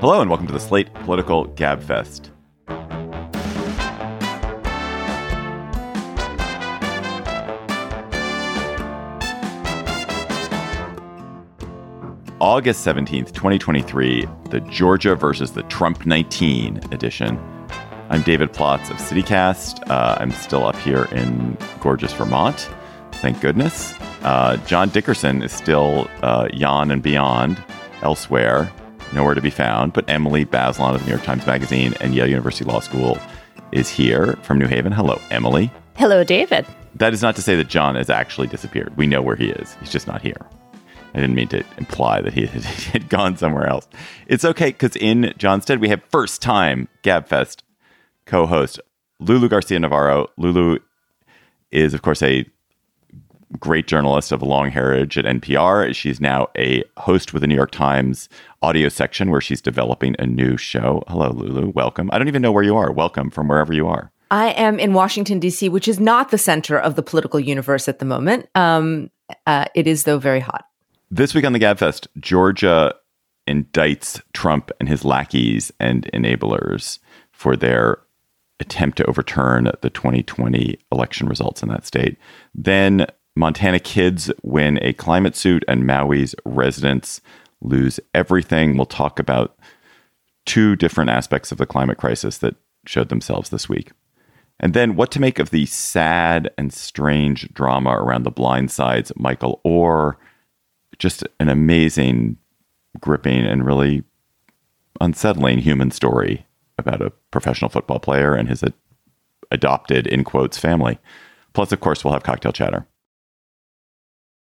Hello, and welcome to the Slate Political Gabfest. August 17th, 2023, the Georgia versus the Trump 19 edition. I'm David Plotz of CityCast. Uh, I'm still up here in gorgeous Vermont. Thank goodness. Uh, John Dickerson is still uh, yon and beyond elsewhere, nowhere to be found. But Emily Bazelon of the New York Times Magazine and Yale University Law School is here from New Haven. Hello, Emily. Hello, David. That is not to say that John has actually disappeared. We know where he is. He's just not here. I didn't mean to imply that he had, gone somewhere else. It's okay because in John's stead we have first time Gabfest co-host Lulu Garcia Navarro. Lulu is, of course, a great journalist of a long heritage at NPR. She's now a host with the New York Times audio section where she's developing a new show. Hello, Lulu. Welcome. I don't even know where you are. Welcome from wherever you are. I am in Washington, D.C., which is not the center of the political universe at the moment. Um, uh, it is, though, very hot. This week on the Gabfest, Georgia indicts Trump and his lackeys and enablers for their attempt to overturn the 2020 election results in that state. Then Montana kids win a climate suit, and Maui's residents lose everything. We'll talk about two different aspects of the climate crisis that showed themselves this week. And then what to make of the sad and strange drama around the blind side's Michael Oher. Just an amazing, gripping, and really unsettling human story about a professional football player and his adopted, in quotes, family. Plus, of course, we'll have cocktail chatter.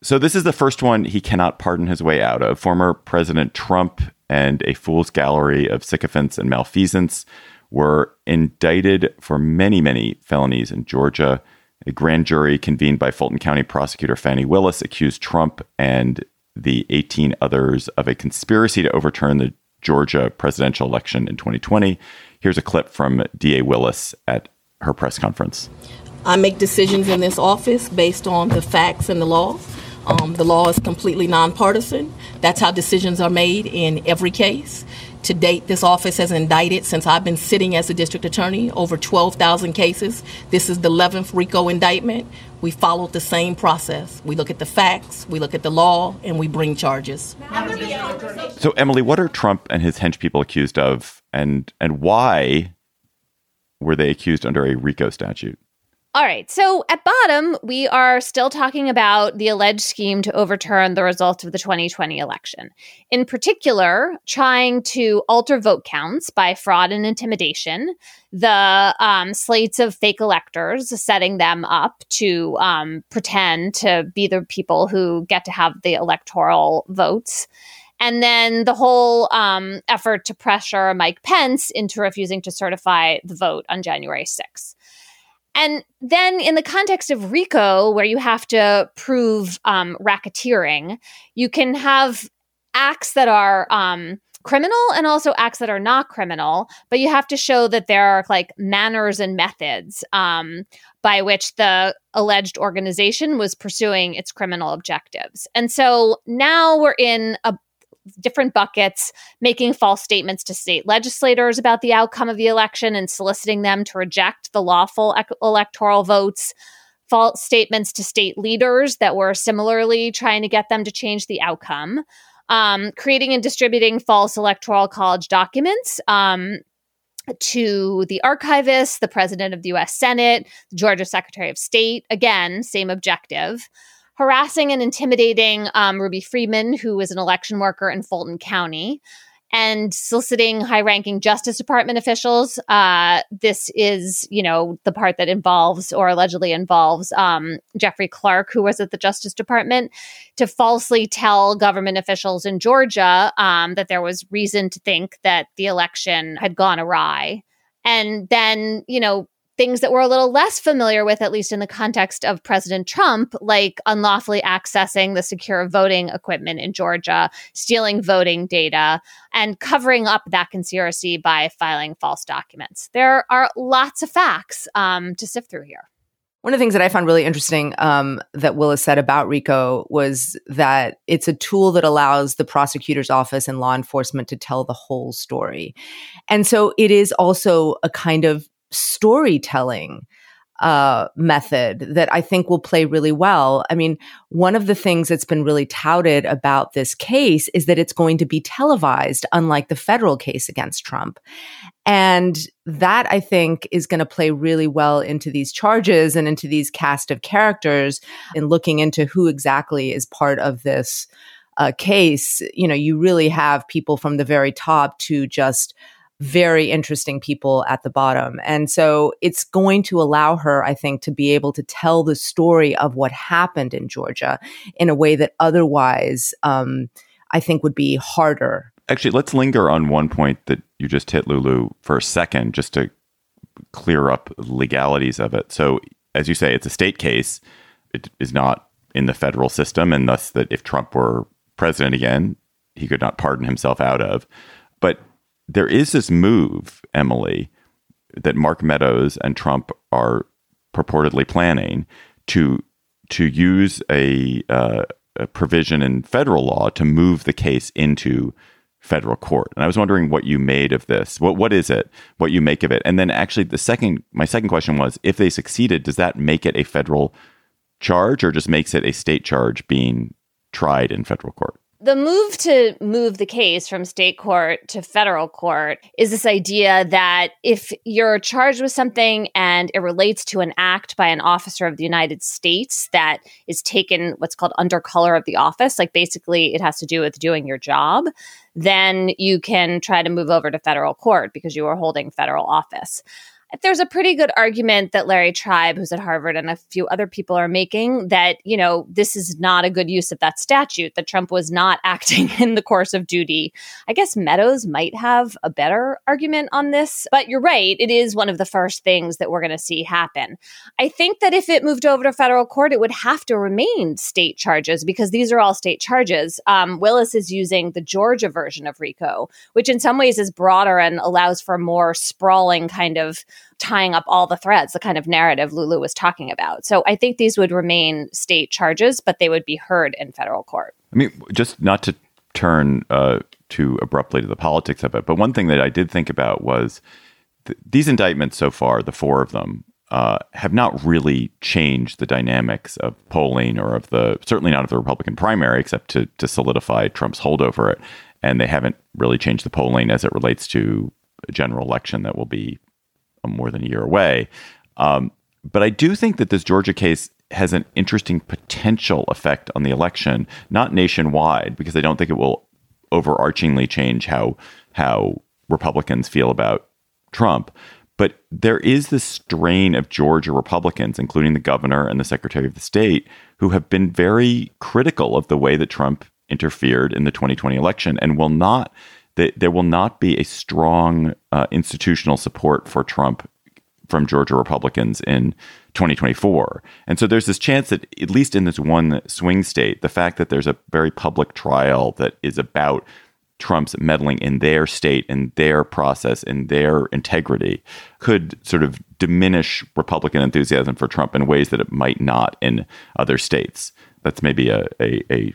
So this is the first one he cannot pardon his way out of. Former President Trump and a fool's gallery of sycophants and malfeasance were indicted for many, many felonies in Georgia. A grand jury convened by Fulton County prosecutor Fani Willis accused Trump and the 18 others of a conspiracy to overturn the Georgia presidential election in 2020. Here's a clip from DA Willis at her press conference. I make decisions in this office based on the facts and the law. Um, the law is completely nonpartisan. That's how decisions are made in every case. To date, this office has indicted, since I've been sitting as a district attorney, over 12,000 cases. This is the 11th RICO indictment. We followed the same process. We look at the facts, we look at the law, and we bring charges. So, Emily, what are Trump and his hench people accused of, and and why were they accused under a RICO statute? All right. So at bottom, we are still talking about the alleged scheme to overturn the results of the 2020 election. In particular, trying to alter vote counts by fraud and intimidation, the um, slates of fake electors, setting them up to um, pretend to be the people who get to have the electoral votes. And then the whole um, effort to pressure Mike Pence into refusing to certify the vote on January 6th. And then, in the context of RICO, where you have to prove um, racketeering, you can have acts that are um, criminal and also acts that are not criminal, but you have to show that there are like manners and methods um, by which the alleged organization was pursuing its criminal objectives. And so now we're in a different buckets, making false statements to state legislators about the outcome of the election and soliciting them to reject the lawful ec- electoral votes, false statements to state leaders that were similarly trying to get them to change the outcome, um, creating and distributing false electoral college documents. Um, to the archivist, the president of the US Senate, Georgia Secretary of State, again, same objective harassing and intimidating um, Ruby Freeman, who was an election worker in Fulton County, and soliciting high ranking Justice Department officials. Uh, this is, you know, the part that involves or allegedly involves um, Jeffrey Clark, who was at the Justice Department, to falsely tell government officials in Georgia um, that there was reason to think that the election had gone awry. And then, you know, things that we're a little less familiar with, at least in the context of President Trump, like unlawfully accessing the secure voting equipment in Georgia, stealing voting data, and covering up that conspiracy by filing false documents. There are lots of facts um, to sift through here. One of the things that I found really interesting um, that Willis said about RICO was that it's a tool that allows the prosecutor's office and law enforcement to tell the whole story. And so it is also a kind of storytelling uh, method that I think will play really well. I mean, one of the things that's been really touted about this case is that it's going to be televised, unlike the federal case against Trump. And that I think is going to play really well into these charges and into these cast of characters in looking into who exactly is part of this uh, case. You know, you really have people from the very top to just very interesting people at the bottom. And so it's going to allow her, I think, to be able to tell the story of what happened in Georgia in a way that otherwise, um, I think, would be harder. Actually, let's linger on one point that you just hit, Lulu, for a second, just to clear up legalities of it. So, as you say, it's a state case. It is not in the federal system, and thus that if Trump were president again, he could not pardon himself out of. But there is this move, Emily, that Mark Meadows and Trump are purportedly planning to to use a, uh, a provision in federal law to move the case into federal court. And I was wondering what you made of this. What what is it? What you make of it? And then actually the second my second question was if they succeeded, does that make it a federal charge or just makes it a state charge being tried in federal court? The move to move the case from state court to federal court is this idea that if you're charged with something and it relates to an act by an officer of the United States that is taken what's called under color of the office, like basically it has to do with doing your job, then you can try to move over to federal court because you are holding federal office there's a pretty good argument that Larry Tribe, who's at Harvard, and a few other people are making that, you know, this is not a good use of that statute, that Trump was not acting in the course of duty. I guess Meadows might have a better argument on this, but you're right. It is one of the first things that we're going to see happen. I think that if it moved over to federal court, it would have to remain state charges because these are all state charges. Um, Willis is using the Georgia version of RICO, which in some ways is broader and allows for more sprawling kind of tying up all the threads, the kind of narrative Lulu was talking about. So I think these would remain state charges, but they would be heard in federal court. I mean, just not to turn uh, too abruptly to the politics of it, but one thing that I did think about was th- these indictments so far, the four of them, uh, have not really changed the dynamics of polling or of the certainly not of the Republican primary, except to to solidify Trump's hold over it. And they haven't really changed the polling as it relates to a general election that will be more than a year away. Um, but I do think that this Georgia case has an interesting potential effect on the election, not nationwide, because I don't think it will overarchingly change how how Republicans feel about Trump. But there is this strain of Georgia Republicans, including the governor and the secretary of the state, who have been very critical of the way that Trump interfered in the 2020 election and will not there will not be a strong uh, institutional support for Trump from Georgia Republicans in 2024. And so there's this chance that, at least in this one swing state, the fact that there's a very public trial that is about Trump's meddling in their state, in their process, in their integrity, could sort of diminish Republican enthusiasm for Trump in ways that it might not in other states. That's maybe a, a, a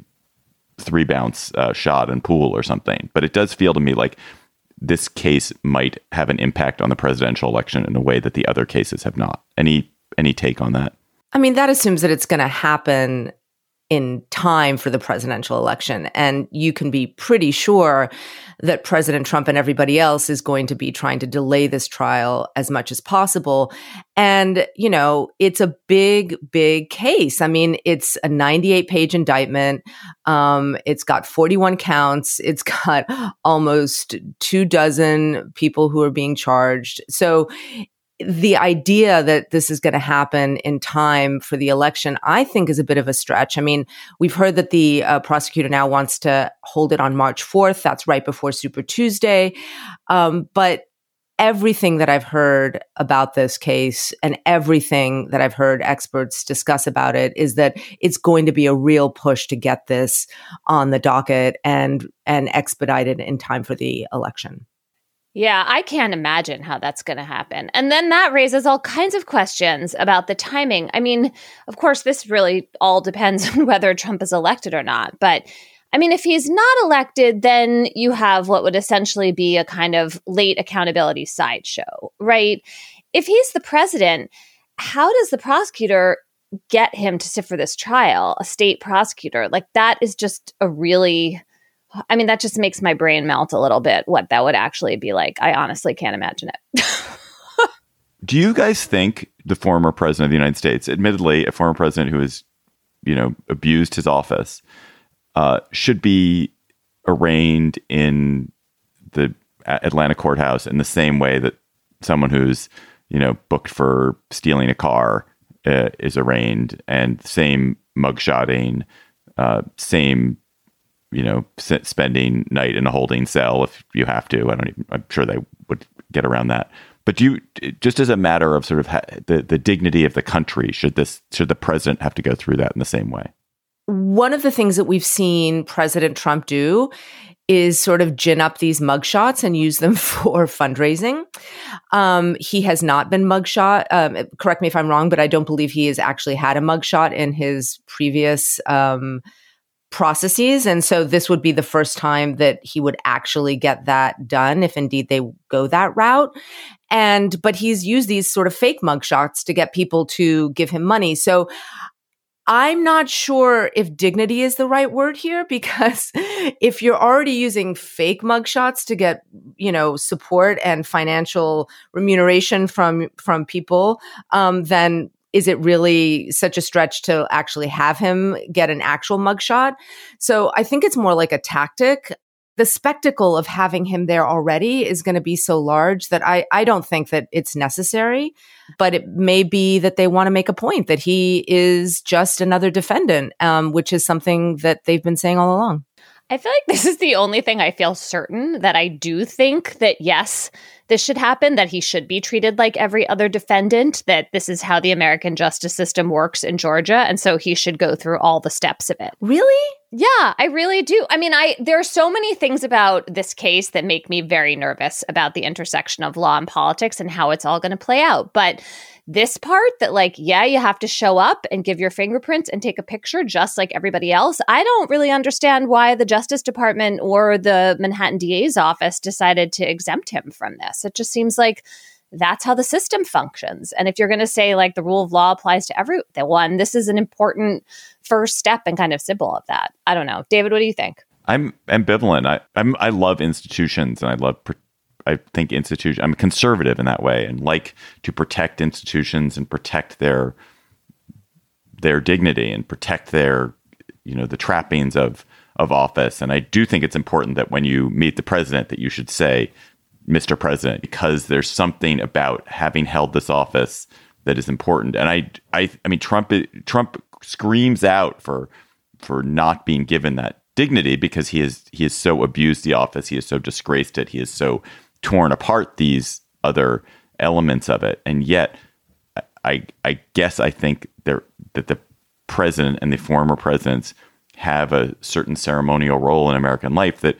three bounce uh, shot and pool or something. But it does feel to me like this case might have an impact on the presidential election in a way that the other cases have not. Any any take on that? I mean, that assumes that it's going to happen in time for the presidential election. And you can be pretty sure that President Trump and everybody else is going to be trying to delay this trial as much as possible. And, you know, it's a big, big case. I mean, it's a 98 page indictment. Um, it's got 41 counts. It's got almost two dozen people who are being charged. So the idea that this is going to happen in time for the election, I think, is a bit of a stretch. I mean, we've heard that the uh, prosecutor now wants to hold it on March 4th. That's right before Super Tuesday. Um, but everything that I've heard about this case and everything that I've heard experts discuss about it is that it's going to be a real push to get this on the docket and and expedited in time for the election. Yeah, I can't imagine how that's going to happen. And then that raises all kinds of questions about the timing. I mean, of course, this really all depends on whether Trump is elected or not. But I mean, if he's not elected, then you have what would essentially be a kind of late accountability sideshow, right? If he's the president, how does the prosecutor get him to sit for this trial, a state prosecutor? Like, that is just a really I mean, that just makes my brain melt a little bit what that would actually be like. I honestly can't imagine it. Do you guys think the former president of the United States, admittedly a former president who has, you know, abused his office, uh, should be arraigned in the Atlanta courthouse in the same way that someone who's, you know, booked for stealing a car uh, is arraigned, and same mugshotting, uh, same you know, spending night in a holding cell if you have to. I don't. Even, I'm sure they would get around that. But do you, just as a matter of sort of ha- the the dignity of the country, should this should the president have to go through that in the same way? One of the things that we've seen President Trump do is sort of gin up these mugshots and use them for fundraising. Um, he has not been mugshot. Um, correct me if I'm wrong, but I don't believe he has actually had a mugshot in his previous um, processes. And so this would be the first time that he would actually get that done if indeed they go that route. And, but he's used these sort of fake mugshots to get people to give him money. So I'm not sure if dignity is the right word here because if you're already using fake mugshots to get, you know, support and financial remuneration from from people, um, then is it really such a stretch to actually have him get an actual mugshot? So I think it's more like a tactic. The spectacle of having him there already is going to be so large that I, I don't think that it's necessary, but it may be that they want to make a point that he is just another defendant, um, which is something that they've been saying all along. I feel like this is the only thing I feel certain that I do think that yes, this should happen, that he should be treated like every other defendant, that this is how the American justice system works in Georgia. And so he should go through all the steps of it. Really? Yeah, I really do. I mean, I there are so many things about this case that make me very nervous about the intersection of law and politics and how it's all going to play out. But this part that like yeah you have to show up and give your fingerprints and take a picture just like everybody else. I don't really understand why the justice department or the manhattan da's office decided to exempt him from this. It just seems like that's how the system functions. And if you're going to say like the rule of law applies to everyone this is an important first step and kind of symbol of that. I don't know. David what do you think? I'm ambivalent. I I'm, i love institutions and I love I think institution. I'm conservative in that way, and like to protect institutions and protect their their dignity and protect their you know the trappings of of office. And I do think it's important that when you meet the president, that you should say, "Mr. President," because there's something about having held this office that is important. And I I I mean Trump Trump screams out for for not being given that dignity because he is he has so abused the office he has so disgraced it he is so torn apart these other elements of it. And yet, I I guess I think there that the president and the former presidents have a certain ceremonial role in American life that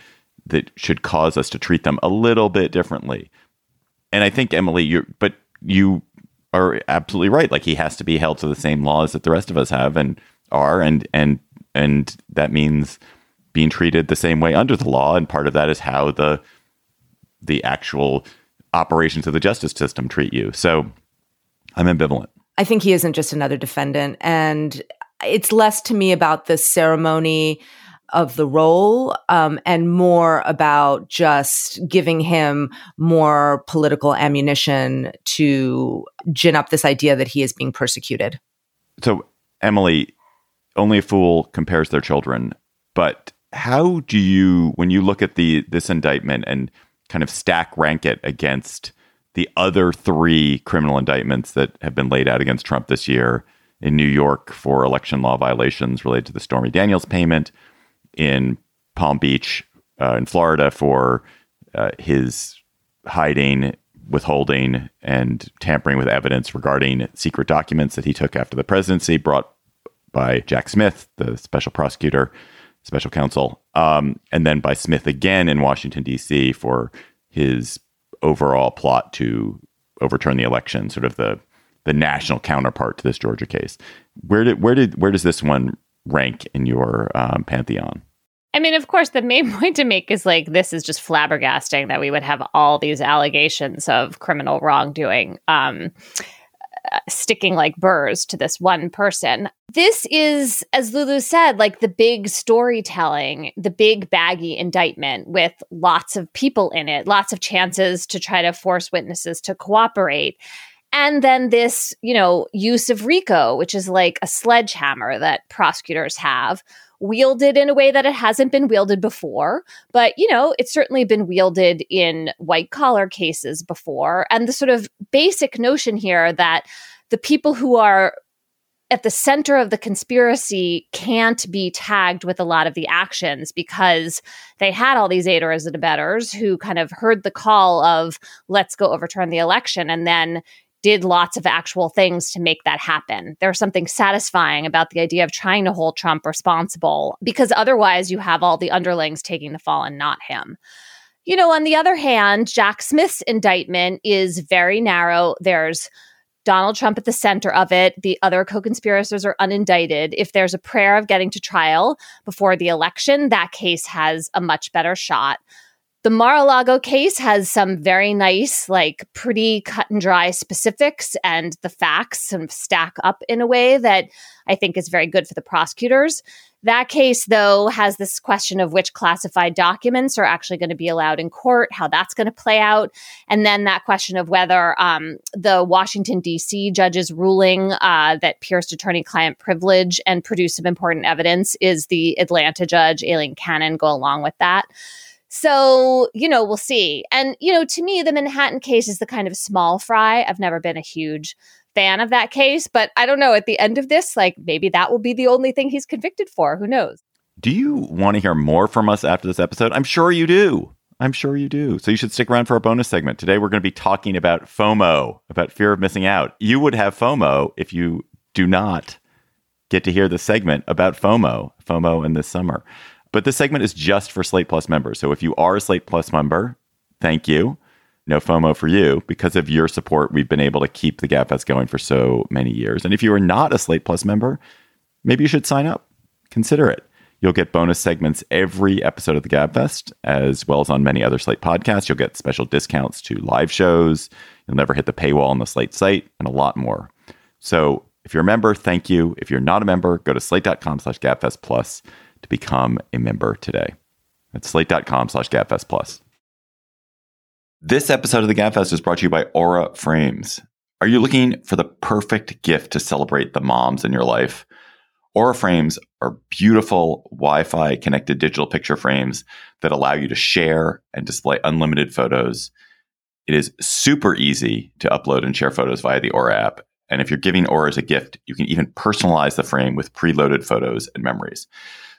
that should cause us to treat them a little bit differently. And I think Emily, you but you are absolutely right. Like he has to be held to the same laws that the rest of us have and are, and and and that means being treated the same way under the law. And part of that is how the the actual operations of the justice system treat you. So I'm ambivalent. I think he isn't just another defendant. And it's less to me about the ceremony of the role um, and more about just giving him more political ammunition to gin up this idea that he is being persecuted. So, Emily, only a fool compares their children. But how do you, when you look at the this indictment and kind of stack rank it against the other three criminal indictments that have been laid out against Trump this year in New York for election law violations related to the Stormy Daniels payment, in Palm Beach, uh, in Florida, for uh, his hiding, withholding, and tampering with evidence regarding secret documents that he took after the presidency, brought by Jack Smith, the special prosecutor, special counsel, um, and then by Smith again in Washington, D.C., for his overall plot to overturn the election, sort of the the national counterpart to this Georgia case. Where did where did where does this one rank in your um, pantheon? I mean, of course, the main point to make is like this is just flabbergasting that we would have all these allegations of criminal wrongdoing. Um, uh, sticking like burrs to this one person. This is, as Lulu said, like the big storytelling, the big baggy indictment with lots of people in it, lots of chances to try to force witnesses to cooperate. And then this, you know, use of RICO, which is like a sledgehammer that prosecutors have, wielded in a way that it hasn't been wielded before. But, you know, it's certainly been wielded in white collar cases before. And the sort of basic notion here that the people who are at the center of the conspiracy can't be tagged with a lot of the actions because they had all these aiders and abettors who kind of heard the call of let's go overturn the election and then did lots of actual things to make that happen. There's something satisfying about the idea of trying to hold Trump responsible because otherwise you have all the underlings taking the fall and not him. You know, on the other hand, Jack Smith's indictment is very narrow. There's Donald Trump at the center of it. The other co conspirators are unindicted. If there's a prayer of getting to trial before the election, that case has a much better shot. The Mar a Lago case has some very nice, like pretty cut and dry specifics, and the facts sort of stack up in a way that I think is very good for the prosecutors. That case, though, has this question of which classified documents are actually going to be allowed in court, how that's going to play out. And then that question of whether um, the Washington, D.C. judge's ruling uh, that pierced attorney client privilege and produced some important evidence is the Atlanta judge, Aileen Cannon, go along with that. So, you know, we'll see. And, you know, to me, the Manhattan case is the kind of small fry. I've never been a huge fan of that case, but I don't know. At the end of this, like maybe that will be the only thing he's convicted for. Who knows? Do you want to hear more from us after this episode? I'm sure you do. I'm sure you do. So you should stick around for our bonus segment. Today, we're going to be talking about FOMO, about fear of missing out. You would have FOMO if you do not get to hear the segment about FOMO, FOMO in this summer. But this segment is just for Slate Plus members. So if you are a Slate Plus member, thank you. No FOMO for you. Because of your support, we've been able to keep the GabFest going for so many years. And if you are not a Slate Plus member, maybe you should sign up. Consider it. You'll get bonus segments every episode of the GabFest, as well as on many other Slate podcasts. You'll get special discounts to live shows. You'll never hit the paywall on the Slate site, and a lot more. So if you're a member, thank you. If you're not a member, go to slate.com slash gabfest plus to become a member today. That's slate.com slash gabfest plus. This episode of the Gabfest is brought to you by Aura Frames. Are you looking for the perfect gift to celebrate the moms in your life? Aura frames are beautiful Wi Fi connected digital picture frames that allow you to share and display unlimited photos. It is super easy to upload and share photos via the Aura app. And if you're giving Aura as a gift, you can even personalize the frame with preloaded photos and memories.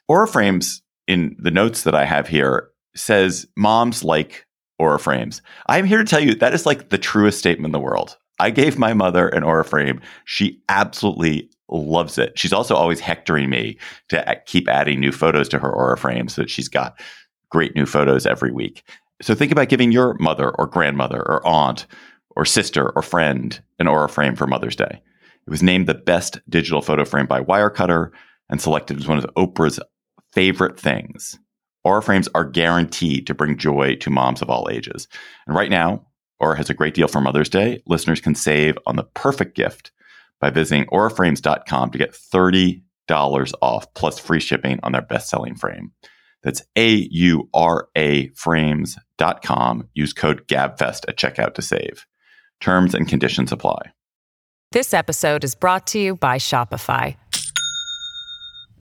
Aura frames in the notes that I have here says moms like Aura frames. I'm here to tell you that is like the truest statement in the world. I gave my mother an Aura frame. She absolutely loves it. She's also always hectoring me to keep adding new photos to her Aura frame so that she's got great new photos every week. So think about giving your mother or grandmother or aunt or sister or friend an Aura frame for Mother's Day. It was named the best digital photo frame by Wirecutter and selected as one of Oprah's favorite things. Aura frames are guaranteed to bring joy to moms of all ages. And right now, Aura has a great deal for Mother's Day. Listeners can save on the perfect gift by visiting auraframes.com to get $30 off plus free shipping on their best selling frame. That's A U R A frames.com. Use code GABFEST at checkout to save. Terms and conditions apply. This episode is brought to you by Shopify.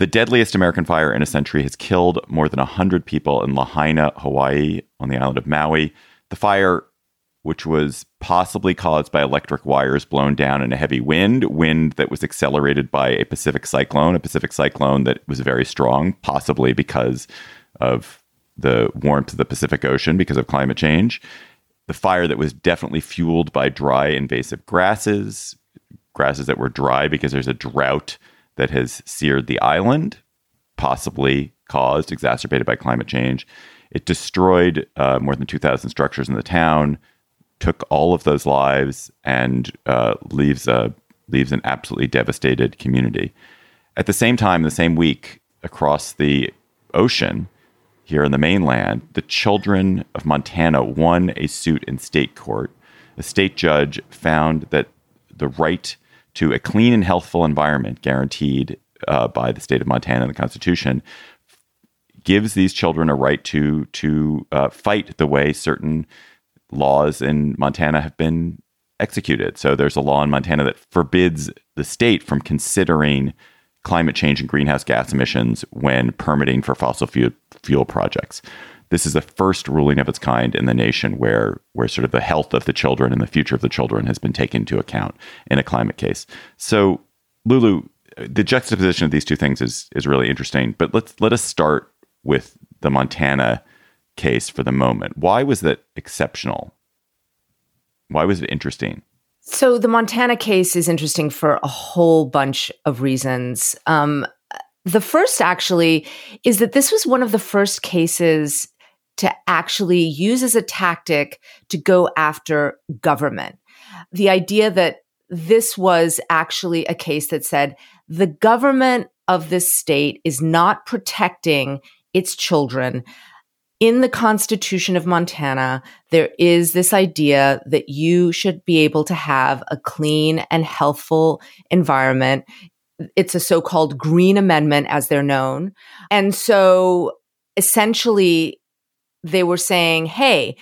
The deadliest American fire in a century has killed more than 100 people in Lahaina, Hawaii, on the island of Maui. The fire which was possibly caused by electric wires blown down in a heavy wind, wind that was accelerated by a Pacific cyclone, a Pacific cyclone that was very strong, possibly because of the warmth of the Pacific Ocean, because of climate change. The fire that was definitely fueled by dry invasive grasses, grasses that were dry because there's a drought that has seared the island, possibly caused, exacerbated by climate change. It destroyed uh, more than 2,000 structures in the town took all of those lives and uh, leaves a leaves an absolutely devastated community. At the same time, the same week, across the ocean, here in the mainland, the children of Montana won a suit in state court. A state judge found that the right to a clean and healthful environment guaranteed uh, by the state of Montana and the Constitution gives these children a right to to uh, fight the way certain laws in Montana have been executed. So there's a law in Montana that forbids the state from considering climate change and greenhouse gas emissions when permitting for fossil fuel, fuel projects. This is the first ruling of its kind in the nation where where sort of the health of the children and the future of the children has been taken into account in a climate case. So Lulu, the juxtaposition of these two things is is really interesting. But let's let us start with the Montana case for the moment. Why was that exceptional? Why was it interesting? So the Montana case is interesting for a whole bunch of reasons. Um, the first, actually, is that this was one of the first cases to actually use as a tactic to go after government. The idea that this was actually a case that said the government of this state is not protecting its children in the Constitution of Montana, there is this idea that you should be able to have a clean and healthful environment. It's a so called Green Amendment, as they're known. And so essentially, they were saying, hey,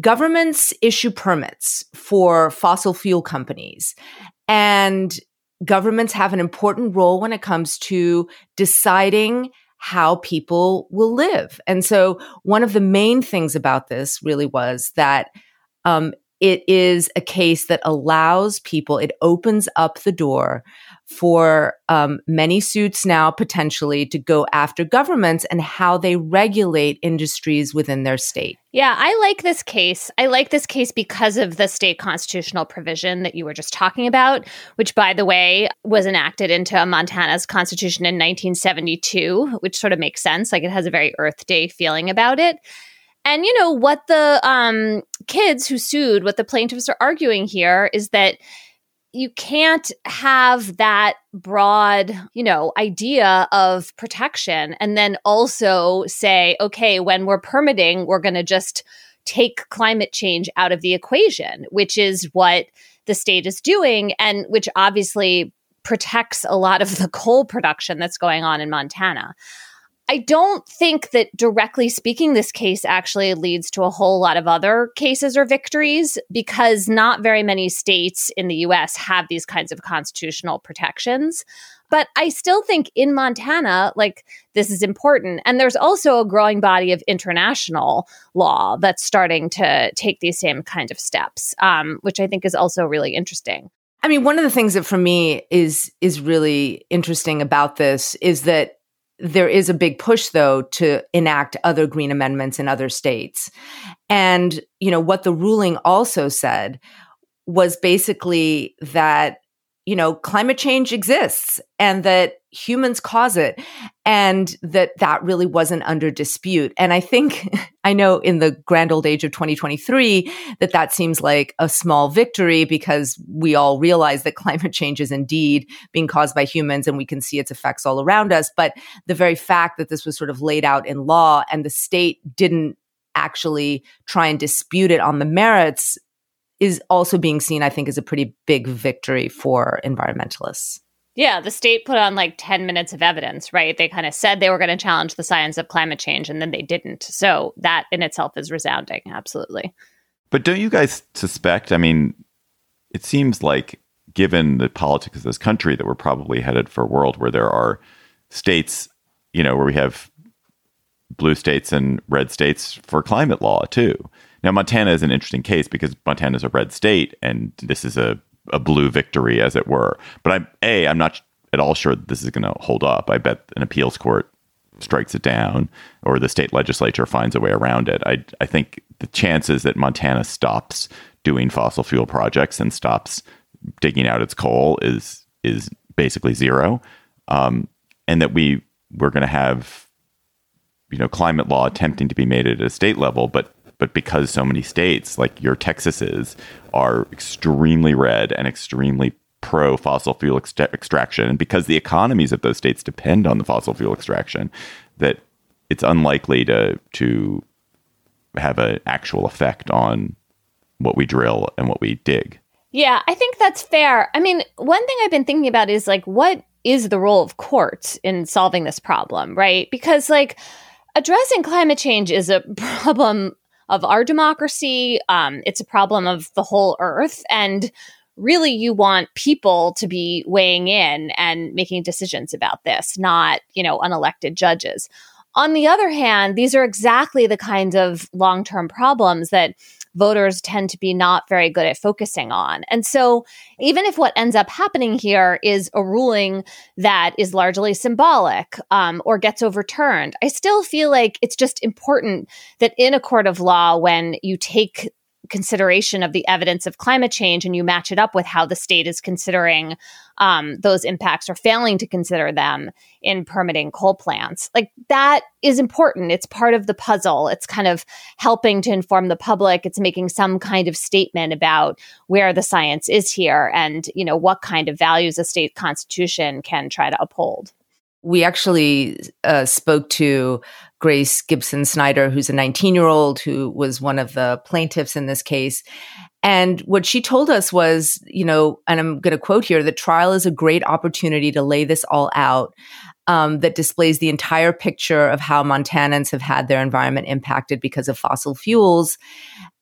governments issue permits for fossil fuel companies. And governments have an important role when it comes to deciding how people will live. And so, one of the main things about this really was that um, it is a case that allows people, it opens up the door for um, many suits now potentially to go after governments and how they regulate industries within their state. Yeah, I like this case. I like this case because of the state constitutional provision that you were just talking about, which, by the way, was enacted into Montana's constitution in 1972, which sort of makes sense. Like it has a very Earth Day feeling about it. And you know what the um, kids who sued, what the plaintiffs are arguing here is that you can't have that broad, you know, idea of protection and then also say, okay, when we're permitting, we're going to just take climate change out of the equation, which is what the state is doing and which obviously protects a lot of the coal production that's going on in Montana. I don't think that directly speaking, this case actually leads to a whole lot of other cases or victories because not very many states in the US have these kinds of constitutional protections. But I still think in Montana, like this is important. And there's also a growing body of international law that's starting to take these same kind of steps, um, which I think is also really interesting. I mean, one of the things that for me is is really interesting about this is that there is a big push though to enact other green amendments in other states. And, you know, what the ruling also said was basically that you know, climate change exists and that humans cause it and that that really wasn't under dispute. And I think, I know in the grand old age of 2023 that that seems like a small victory because we all realize that climate change is indeed being caused by humans and we can see its effects all around us. But the very fact that this was sort of laid out in law and the state didn't actually try and dispute it on the merits is also being seen, I think, as a pretty big victory for environmentalists. Yeah, the state put on like 10 minutes of evidence, right? They kind of said they were going to challenge the science of climate change and then they didn't. So that in itself is resounding, absolutely. But don't you guys suspect? I mean, it seems like given the politics of this country that we're probably headed for a world where there are states, you know, where we have blue states and red states for climate law too. Now, Montana is an interesting case because Montana is a red state, and this is a, a blue victory, as it were. But I'm a I'm not at all sure that this is going to hold up. I bet an appeals court strikes it down, or the state legislature finds a way around it. I I think the chances that Montana stops doing fossil fuel projects and stops digging out its coal is is basically zero, um, and that we we're going to have you know climate law attempting to be made at a state level, but but because so many states, like your Texases, are extremely red and extremely pro fossil fuel ex- extraction, and because the economies of those states depend on the fossil fuel extraction, that it's unlikely to to have an actual effect on what we drill and what we dig. Yeah, I think that's fair. I mean, one thing I've been thinking about is like, what is the role of courts in solving this problem, right? Because, like, addressing climate change is a problem of our democracy. Um, it's a problem of the whole earth. And really, you want people to be weighing in and making decisions about this, not, you know, unelected judges. On the other hand, these are exactly the kinds of long term problems that voters tend to be not very good at focusing on. And so, even if what ends up happening here is a ruling that is largely symbolic um, or gets overturned, I still feel like it's just important that in a court of law, when you take consideration of the evidence of climate change and you match it up with how the state is considering um, those impacts or failing to consider them in permitting coal plants. Like that is important. It's part of the puzzle. It's kind of helping to inform the public. It's making some kind of statement about where the science is here and, you know, what kind of values a state constitution can try to uphold. We actually uh, spoke to Grace Gibson Snyder, who's a 19 year old who was one of the plaintiffs in this case. And what she told us was, you know, and I'm going to quote here the trial is a great opportunity to lay this all out um, that displays the entire picture of how Montanans have had their environment impacted because of fossil fuels.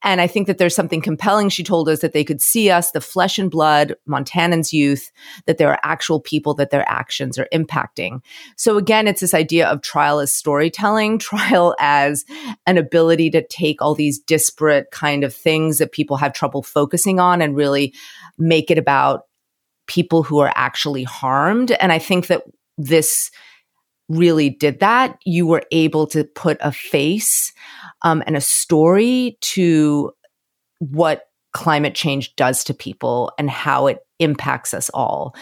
And I think that there's something compelling. She told us that they could see us, the flesh and blood Montanans youth, that there are actual people that their actions are impacting. So again, it's this idea of trial as storytelling, trial as an ability to take all these disparate kind of things that people have trouble focusing on and really make it about people who are actually harmed. And I think that this really did that, you were able to put a face um, and a story to what climate change does to people and how it impacts us all.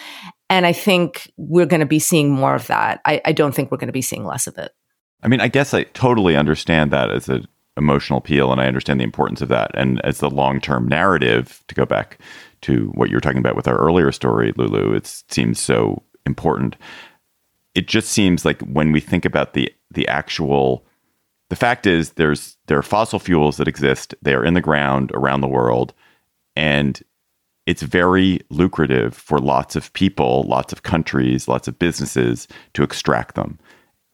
And I think we're going to be seeing more of that. I, I don't think we're going to be seeing less of it. I mean, I guess I totally understand that as an emotional appeal, and I understand the importance of that. And as the long term narrative, to go back to what you were talking about with our earlier story, Lulu, it seems so important it just seems like when we think about the the actual the fact is there's there are fossil fuels that exist. They are in the ground around the world. And it's very lucrative for lots of people lots of countries lots of businesses to extract them.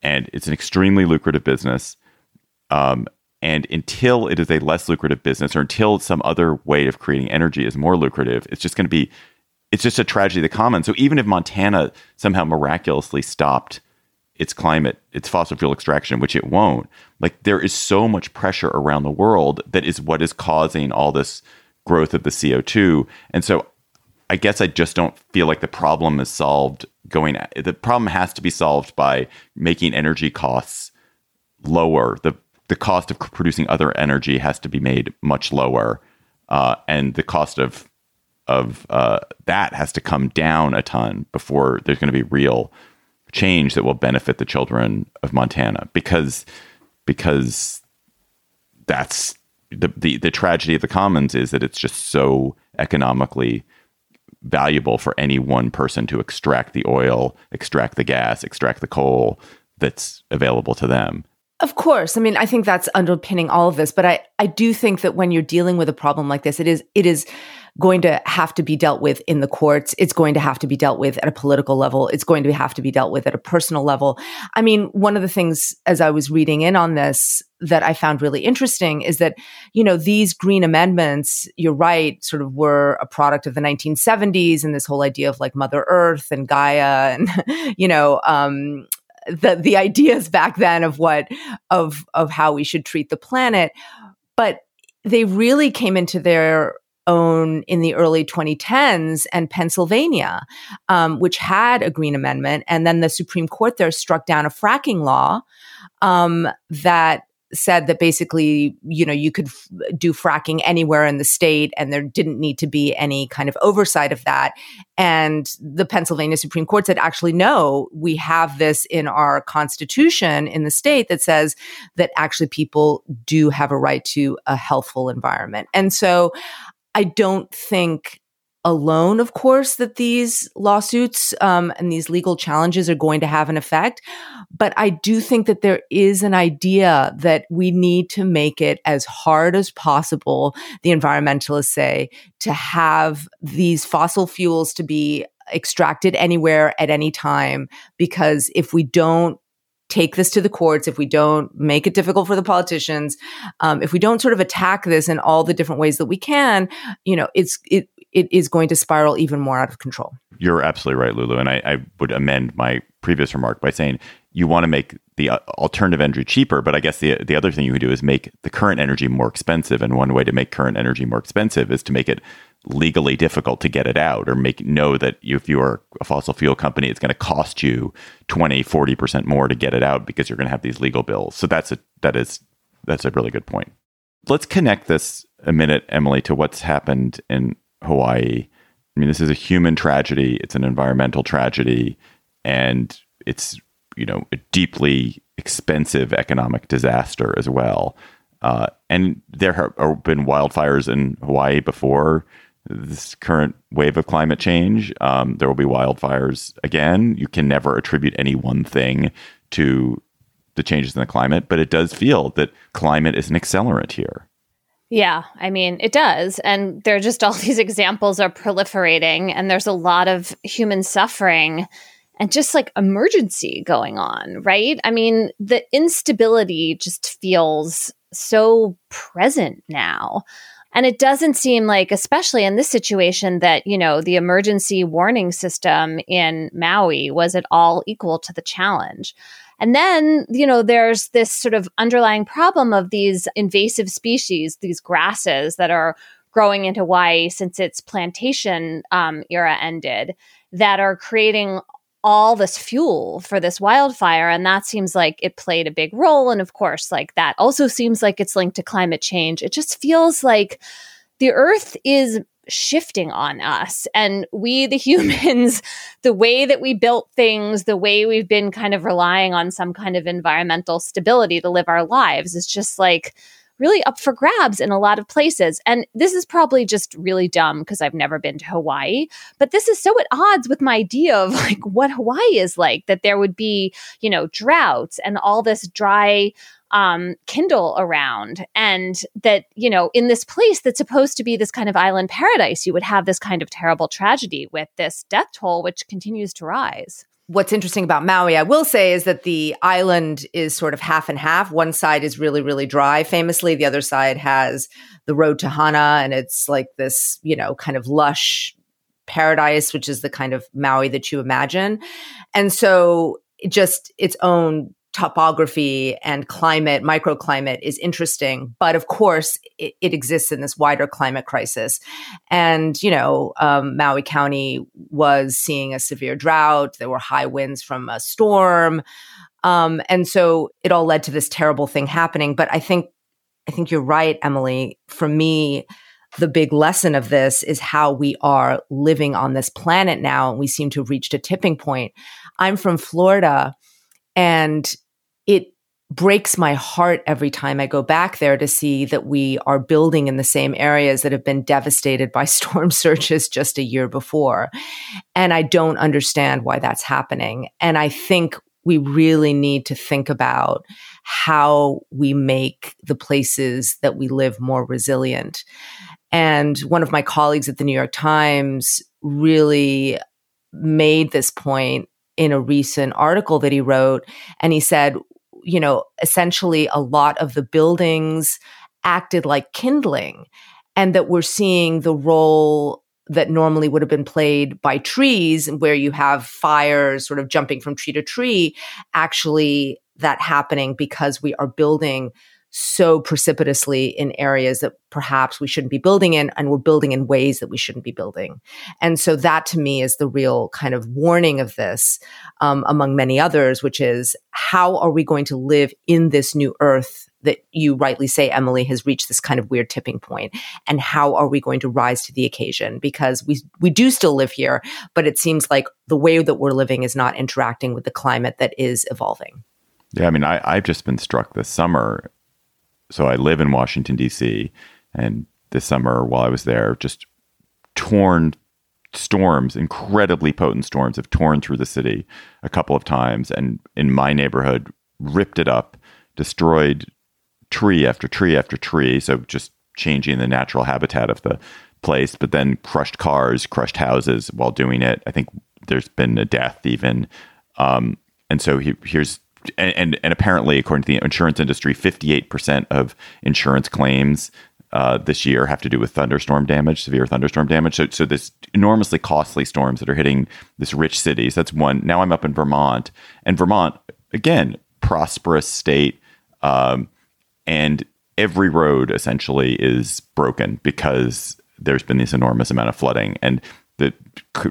And it's an extremely lucrative business. Um, and until it is a less lucrative business, or until some other way of creating energy is more lucrative, it's just going to be, it's just a tragedy of the commons. So even if Montana somehow miraculously stopped its climate, its fossil fuel extraction, which it won't, like there is so much pressure around the world that is what is causing all this growth of the CO2. And so I guess I just don't feel like the problem is solved going the problem has to be solved by making energy costs lower. The the cost of producing other energy has to be made much lower. Uh, and the cost of of uh, that has to come down a ton before there's going to be real change that will benefit the children of Montana because because that's the, the the tragedy of the commons is that it's just so economically valuable for any one person to extract the oil, extract the gas, extract the coal that's available to them. Of course. I mean, I think that's underpinning all of this, but I, I do think that when you're dealing with a problem like this, it is it is going to have to be dealt with in the courts. It's going to have to be dealt with at a political level. It's going to have to be dealt with at a personal level. I mean, one of the things as I was reading in on this that I found really interesting is that, you know, these green amendments, you're right, sort of were a product of the 1970s and this whole idea of like Mother Earth and Gaia and, you know, um, the the ideas back then of what of of how we should treat the planet but they really came into their own in the early 2010s and Pennsylvania, um, which had a Green Amendment. And then the Supreme Court there struck down a fracking law um, that said that basically, you know, you could f- do fracking anywhere in the state and there didn't need to be any kind of oversight of that. And the Pennsylvania Supreme Court said, actually, no, we have this in our constitution in the state that says that actually people do have a right to a healthful environment. And so I don't think alone, of course, that these lawsuits um, and these legal challenges are going to have an effect. But I do think that there is an idea that we need to make it as hard as possible, the environmentalists say, to have these fossil fuels to be extracted anywhere at any time. Because if we don't take this to the courts, if we don't make it difficult for the politicians, um, if we don't sort of attack this in all the different ways that we can, you know, it's it it is going to spiral even more out of control. You're absolutely right, Lulu, and I, I would amend my previous remark by saying you want to make the uh, alternative energy cheaper, but I guess the the other thing you could do is make the current energy more expensive. And one way to make current energy more expensive is to make it legally difficult to get it out or make know that if you are a fossil fuel company, it's going to cost you 20, 40% more to get it out because you're going to have these legal bills. So that's a that is that's a really good point. Let's connect this a minute, Emily, to what's happened in Hawaii. I mean, this is a human tragedy, it's an environmental tragedy, and it's you know a deeply expensive economic disaster as well. Uh, and there have been wildfires in Hawaii before this current wave of climate change. Um, there will be wildfires again. You can never attribute any one thing to the changes in the climate, but it does feel that climate is an accelerant here. Yeah, I mean, it does. And there are just all these examples are proliferating, and there's a lot of human suffering and just like emergency going on, right? I mean, the instability just feels so present now. And it doesn't seem like, especially in this situation, that, you know, the emergency warning system in Maui was at all equal to the challenge. And then, you know, there's this sort of underlying problem of these invasive species, these grasses that are growing into Hawaii since its plantation um, era ended, that are creating all this fuel for this wildfire. And that seems like it played a big role. And of course, like that also seems like it's linked to climate change. It just feels like the earth is shifting on us. And we, the humans, the way that we built things, the way we've been kind of relying on some kind of environmental stability to live our lives is just like really up for grabs in a lot of places. And this is probably just really dumb because I've never been to Hawaii, but this is so at odds with my idea of like what Hawaii is like that there would be, you know, droughts and all this dry um, Kindle around, and that, you know, in this place that's supposed to be this kind of island paradise, you would have this kind of terrible tragedy with this death toll, which continues to rise. What's interesting about Maui, I will say, is that the island is sort of half and half. One side is really, really dry, famously. The other side has the road to Hana, and it's like this, you know, kind of lush paradise, which is the kind of Maui that you imagine. And so just its own topography and climate, microclimate is interesting. But of course, it, it exists in this wider climate crisis. And, you know, um, Maui County was seeing a severe drought. There were high winds from a storm. Um, and so it all led to this terrible thing happening. But I think, I think you're right, Emily. For me, the big lesson of this is how we are living on this planet now. And we seem to have reached a tipping point. I'm from Florida and it breaks my heart every time I go back there to see that we are building in the same areas that have been devastated by storm surges just a year before. And I don't understand why that's happening. And I think we really need to think about how we make the places that we live more resilient. And one of my colleagues at the New York Times really made this point in a recent article that he wrote. And he said, you know, essentially a lot of the buildings acted like kindling, and that we're seeing the role that normally would have been played by trees, where you have fires sort of jumping from tree to tree, actually that happening because we are building so precipitously in areas that perhaps we shouldn't be building in and we're building in ways that we shouldn't be building. And so that to me is the real kind of warning of this um, among many others which is how are we going to live in this new earth that you rightly say emily has reached this kind of weird tipping point? And how are we going to rise to the occasion? Because we we do still live here but it seems like the way that we're living is not interacting with the climate that is evolving. Yeah i mean I, i've just been struck this summer so I live in Washington D.C. and this summer while I was there, just torn storms, incredibly potent storms, have torn through the city a couple of times, and in my neighborhood, ripped it up, destroyed tree after tree after tree. So just changing the natural habitat of the place, but then crushed cars, crushed houses while doing it. I think there's been a death even. Um, and so he, here's and, and apparently, according to the insurance industry, 58% of insurance claims uh, this year have to do with thunderstorm damage, severe thunderstorm damage. So, so this enormously costly storms that are hitting this rich cities. That's one. Now I'm up in Vermont, and Vermont again, prosperous state, um, and every road essentially is broken because there's been this enormous amount of flooding, and the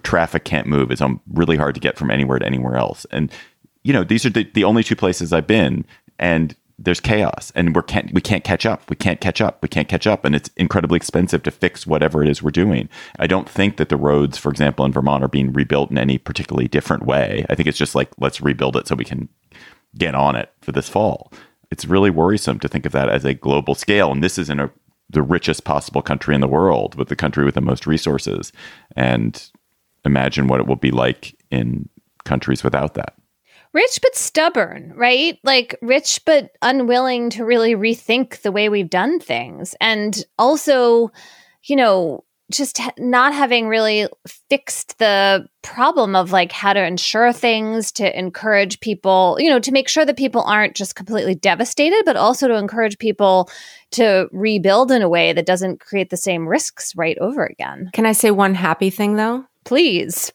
traffic can't move. It's um, really hard to get from anywhere to anywhere else, and you know, these are the, the only two places I've been, and there's chaos, and we can't we can't catch up. We can't catch up. We can't catch up, and it's incredibly expensive to fix whatever it is we're doing. I don't think that the roads, for example, in Vermont, are being rebuilt in any particularly different way. I think it's just like let's rebuild it so we can get on it for this fall. It's really worrisome to think of that as a global scale, and this is in a the richest possible country in the world, with the country with the most resources, and imagine what it will be like in countries without that rich but stubborn, right? Like rich but unwilling to really rethink the way we've done things. And also, you know, just not having really fixed the problem of like how to ensure things to encourage people, you know, to make sure that people aren't just completely devastated, but also to encourage people to rebuild in a way that doesn't create the same risks right over again. Can I say one happy thing though? Please.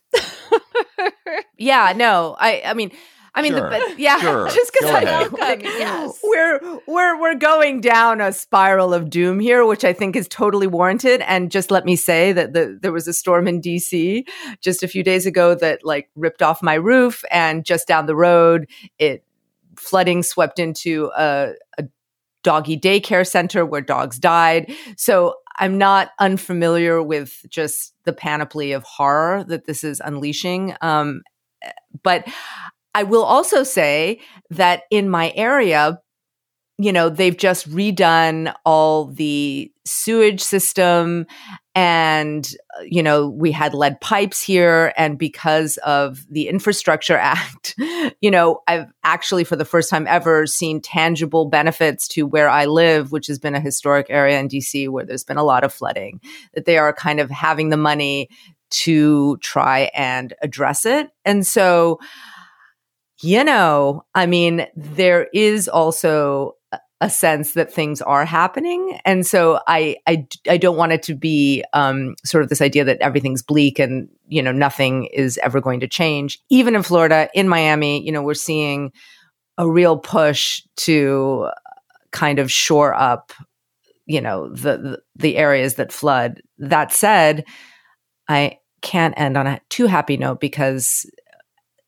yeah, no. I I mean I mean, sure. the, yeah, sure. just because I ahead. feel like yes. we're we're we're going down a spiral of doom here, which I think is totally warranted. And just let me say that the, there was a storm in DC just a few days ago that like ripped off my roof, and just down the road, it flooding swept into a, a doggy daycare center where dogs died. So I'm not unfamiliar with just the panoply of horror that this is unleashing. Um, but I will also say that in my area, you know, they've just redone all the sewage system and, uh, you know, we had lead pipes here. And because of the Infrastructure Act, you know, I've actually, for the first time ever, seen tangible benefits to where I live, which has been a historic area in DC where there's been a lot of flooding, that they are kind of having the money to try and address it. And so, you know, I mean, there is also a sense that things are happening. And so I, I, I don't want it to be um, sort of this idea that everything's bleak and, you know, nothing is ever going to change. Even in Florida, in Miami, you know, we're seeing a real push to kind of shore up, you know, the, the, the areas that flood. That said, I can't end on a too happy note because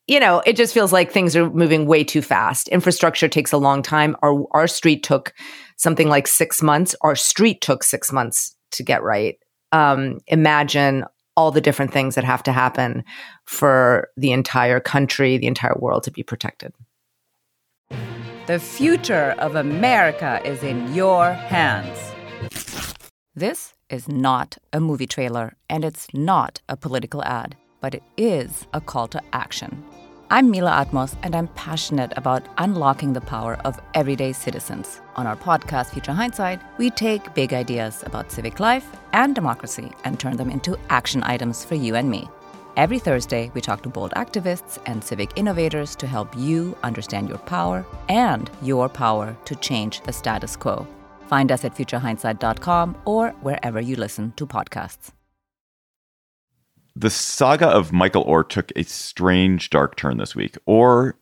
you know, it just feels like things are moving way too fast. Infrastructure takes a long time. Our our street took something like six months. Our street took six months to get right. Um, imagine all the different things that have to happen for the entire country, the entire world to be protected. The future of America is in your hands. This is not a movie trailer, and it's not a political ad, but it is a call to action. I'm Mila Atmos, and I'm passionate about unlocking the power of everyday citizens. On our podcast, Future Hindsight, we take big ideas about civic life and democracy and turn them into action items for you and me. Every Thursday, we talk to bold activists and civic innovators to help you understand your power and your power to change the status quo. Find us at futurehindsight.com or wherever you listen to podcasts the saga of Michael Oher took a strange dark turn this week. Oher,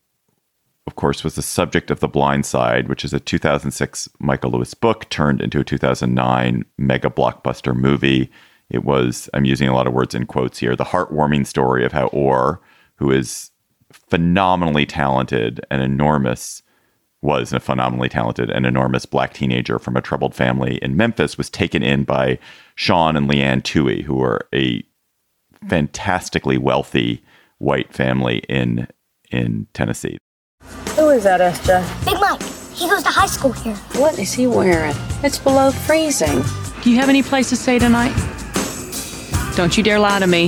of course, was the subject of The Blind Side, which is a 2006 Michael Lewis book turned into a 2009 mega blockbuster movie. It was, I'm using a lot of words in quotes here, the heartwarming story of how Oher, who is phenomenally talented and enormous, was a phenomenally talented and enormous black teenager from a troubled family in Memphis, was taken in by Sean and Leanne Tuohy, who were a fantastically wealthy white family in in Tennessee. Who is that, SJ? Big Mike. He goes to high school here. What is he wearing? It's below freezing. Do you have any place to stay tonight? Don't you dare lie to me.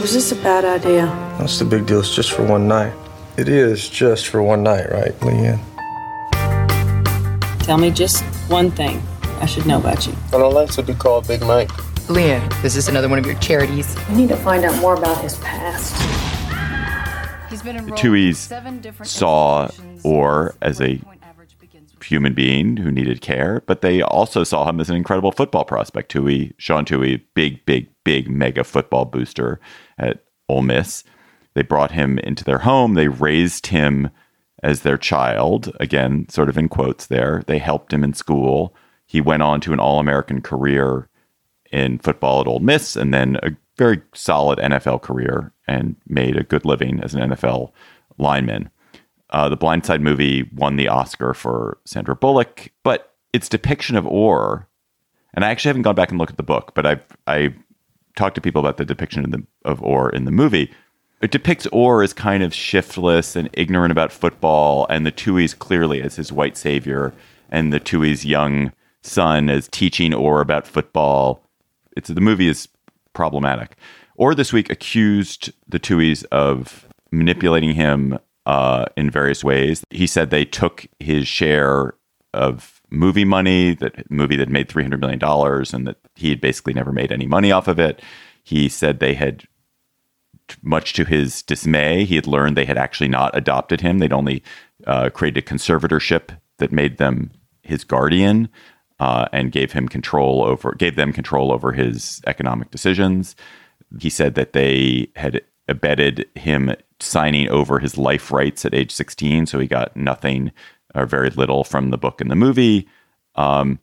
Was this a bad idea? What's the big deal? It's just for one night. It is just for one night, right, Leigh Anne? Tell me just one thing. I should know about you. I don't like to be called Big Mike. Leah, this is this another one of your charities? We need to find out more about his past. He's been the Tuohys saw Oher as a human being who needed care, but they also saw him as an incredible football prospect. Tuohy, Sean Tuohy, big, big, big mega football booster at Ole Miss. They brought him into their home. They raised him as their child, again, sort of in quotes there. They helped him in school. He went on to an All American career in football at Ole Miss and then a very solid NFL career and made a good living as an NFL lineman. Uh, the Blind Side movie won the Oscar for Sandra Bullock, but its depiction of Oher, and I actually haven't gone back and looked at the book, but I've I talked to people about the depiction of, the, of Oher in the movie. It depicts Oher as kind of shiftless and ignorant about football, and the Tuohys clearly as his white savior, and the Tuohys young son as teaching Oher about football. It's the movie is problematic. Oher this week accused the Tuohys of manipulating him uh, in various ways. He said they took his share of movie money, that movie that made three hundred million dollars, and that he had basically never made any money off of it. He said they had, much to his dismay, he had learned they had actually not adopted him. They'd only uh, created a conservatorship that made them his guardian uh, and gave him control over gave them control over his economic decisions. He said that they had abetted him signing over his life rights at age 16, so he got nothing or very little from the book and the movie. Um,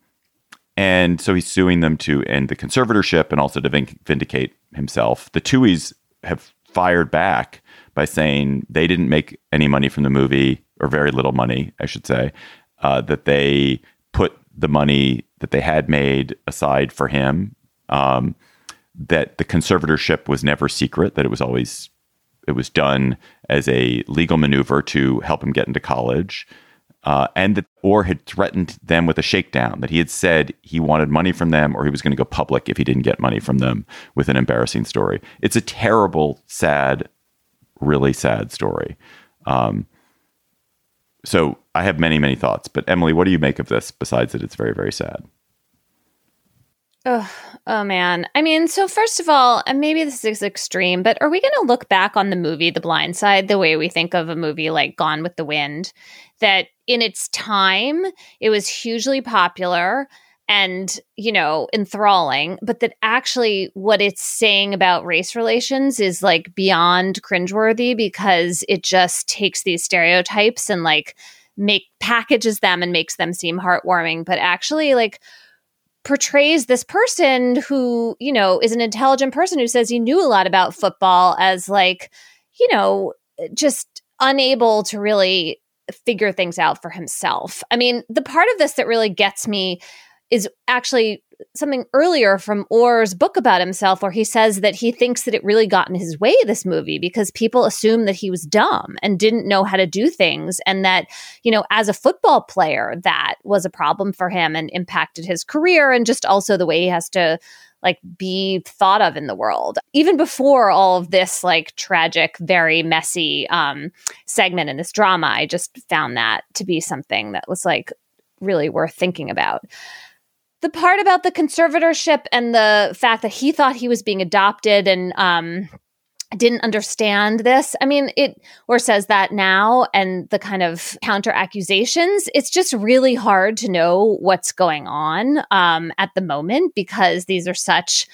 and so he's suing them to end the conservatorship and also to vindicate himself. The Tuohys have fired back by saying they didn't make any money from the movie, or very little money, I should say, uh, that they put the money that they had made aside for him. Um, that the conservatorship was never secret; that it was always it was done as a legal maneuver to help him get into college. Uh, and that Oher had threatened them with a shakedown, that he had said he wanted money from them or he was going to go public if he didn't get money from them with an embarrassing story. It's a terrible, sad, really sad story. Um, so I have many, many thoughts. But Emily, what do you make of this besides that it's very, very sad? Oh, oh man. I mean, so first of all, and maybe this is extreme, but are we going to look back on the movie The Blind Side the way we think of a movie like Gone with the Wind? That in its time, it was hugely popular and, you know, enthralling, but that actually what it's saying about race relations is like beyond cringeworthy because it just takes these stereotypes and like make packages them and makes them seem heartwarming, but actually like portrays this person who, you know, is an intelligent person who says he knew a lot about football as like, you know, just unable to really figure things out for himself. I mean, the part of this that really gets me is actually something earlier from Oher's book about himself, where he says that he thinks that it really got in his way, this movie, because people assumed that he was dumb and didn't know how to do things. And that, you know, as a football player, that was a problem for him and impacted his career and just also the way he has to like be thought of in the world even before all of this like tragic very messy um segment in this drama i just found that to be something that was like really worth thinking about the part about the conservatorship and the fact that he thought he was being adopted and um didn't understand this. I mean, it Oher says that now and the kind of counter accusations, it's just really hard to know what's going on um, at the moment because these are such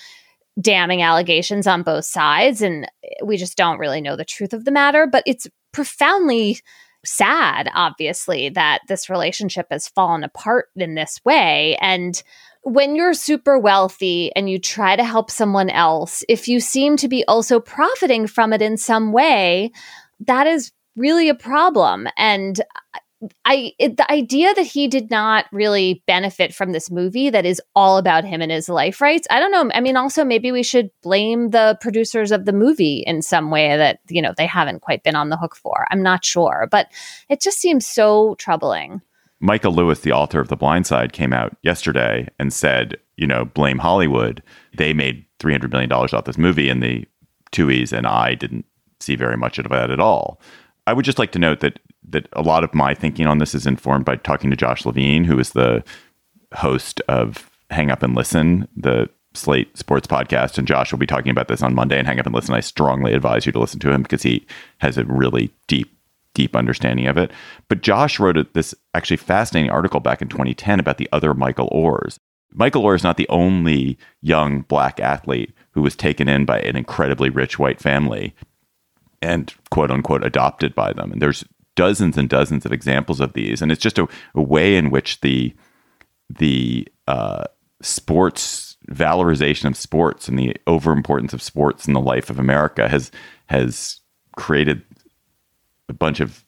damning allegations on both sides and we just don't really know the truth of the matter, but it's profoundly sad obviously that this relationship has fallen apart in this way and when you're super wealthy and you try to help someone else, if you seem to be also profiting from it in some way, that is really a problem. And I it, the idea that he did not really benefit from this movie that is all about him and his life rights. I don't know. I mean, also maybe we should blame the producers of the movie in some way that you know they haven't quite been on the hook for. I'm not sure, but it just seems so troubling. Michael Lewis, the author of The Blind Side, came out yesterday and said, you know, blame Hollywood. They made $300 million off this movie, and the Tuohys and I didn't see very much of that at all. I would just like to note that that a lot of my thinking on this is informed by talking to Josh Levin, who is the host of Hang Up and Listen, the Slate Sports podcast. And Josh will be talking about this on Monday and Hang Up and Listen. I strongly advise you to listen to him because he has a really deep deep understanding of it. But Josh wrote this actually fascinating article back in 2010 about the other Michael Oher's. Michael Oher is not the only young black athlete who was taken in by an incredibly rich white family and quote unquote adopted by them. And there's dozens and dozens of examples of these. And it's just a, a way in which the the uh, sports valorization of sports and the overimportance of sports in the life of America has has created a bunch of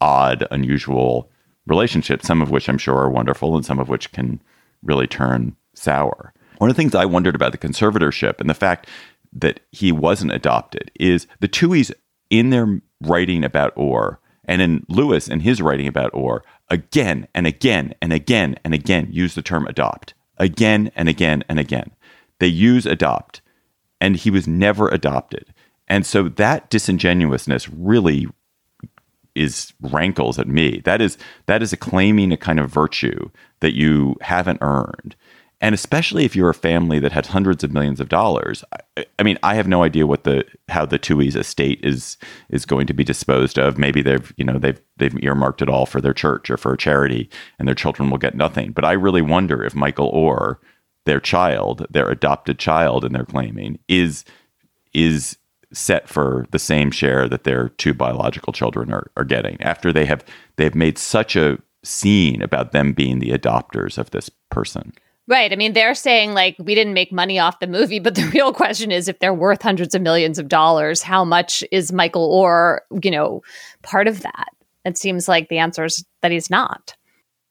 odd, unusual relationships, some of which I'm sure are wonderful and some of which can really turn sour. One of the things I wondered about the conservatorship and the fact that he wasn't adopted is the Tuohys in their writing about Oher and in Lewis and his writing about Oher again and again and again and again use the term adopt again and again and again. They use adopt and he was never adopted. And so that disingenuousness really is rankles at me. That is that is a claiming a kind of virtue that you haven't earned. And especially if you're a family that has hundreds of millions of dollars, I, I mean, I have no idea what the how the Tuohys' estate is is going to be disposed of. Maybe they've you know they've they've earmarked it all for their church or for a charity, and their children will get nothing. But I really wonder if Michael Oher, their child, their adopted child, and they're claiming is is set for the same share that their two biological children are, are getting after they have they've made such a scene about them being the adopters of this person. Right. I mean, they're saying like we didn't make money off the movie, but the real question is if they're worth hundreds of millions of dollars, how much is Michael Oher, you know, part of that? It seems like the answer is that he's not.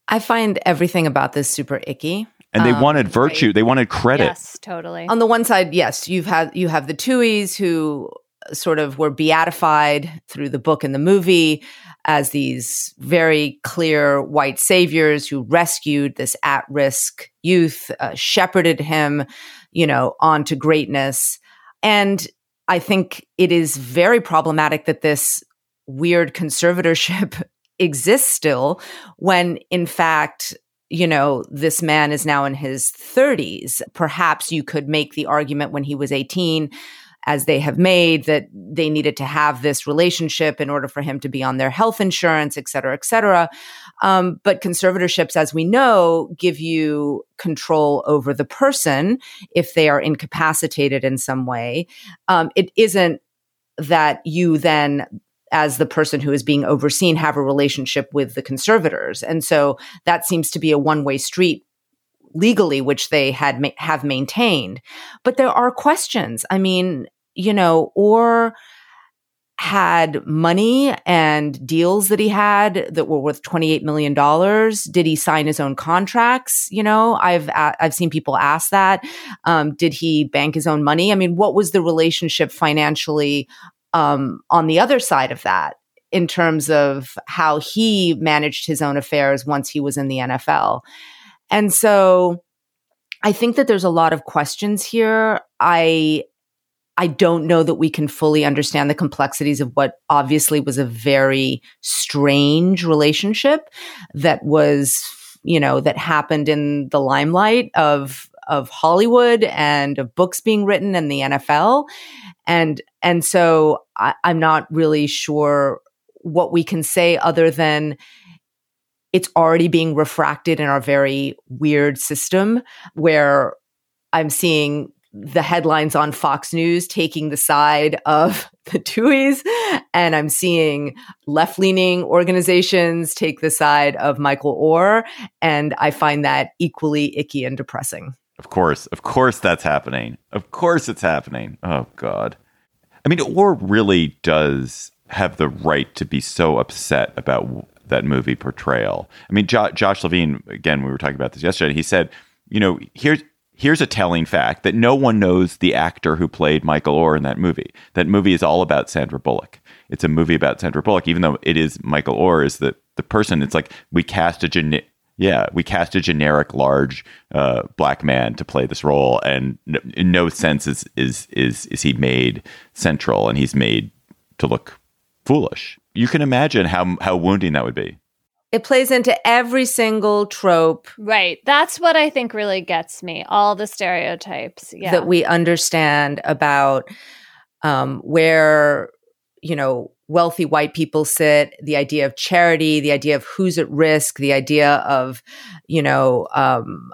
I find everything about this super icky. And they um, wanted virtue. Right. They wanted credit. Yes, totally. On the one side, yes, you've had you have the Tuohys who sort of were beatified through the book and the movie as these very clear white saviors who rescued this at-risk youth, uh, shepherded him, you know, on to greatness. And I think it is very problematic that this weird conservatorship exists still when in fact you know, this man is now in his 30s. Perhaps you could make the argument when he was 18 as they have made that they needed to have this relationship in order for him to be on their health insurance, et cetera, et cetera. Um, but conservatorships, as we know, give you control over the person if they are incapacitated in some way. Um, it isn't that you then as the person who is being overseen have a relationship with the conservators and so that seems to be a one-way street legally which they had ma- have maintained but there are questions i mean you know Oher had money and deals that he had that were worth 28 million dollars did he sign his own contracts you know i've i've seen people ask that um, did he bank his own money i mean what was the relationship financially um, on the other side of that in terms of how he managed his own affairs once he was in the NFL. And so I think that there's a lot of questions here. I I don't know that we can fully understand the complexities of what obviously was a very strange relationship that was, you know, that happened in the limelight of of Hollywood and of books being written and the NFL. And and so I, I'm not really sure what we can say other than it's already being refracted in our very weird system where I'm seeing the headlines on Fox News taking the side of the Tuohys, and I'm seeing left leaning organizations take the side of Michael Oher. And I find that equally icky and depressing. Of course. Of course that's happening. Of course it's happening. Oh, God. I mean, Oher really does have the right to be so upset about that movie portrayal. I mean, jo- Josh Levin again, we were talking about this yesterday. He said, you know, here's here's a telling fact that no one knows the actor who played Michael Oher in that movie. That movie is all about Sandra Bullock. It's a movie about Sandra Bullock, even though it is Michael Oher is the the person. It's like we cast a gen- yeah, we cast a generic large uh, black man to play this role, and in no sense is is is is he made central, and he's made to look foolish. You can imagine how how wounding that would be. It plays into every single trope. Right. That's what I think really gets me. All the stereotypes. Yeah. That we understand about um, where, you know, wealthy white people sit, the idea of charity, the idea of who's at risk, the idea of, you know, um,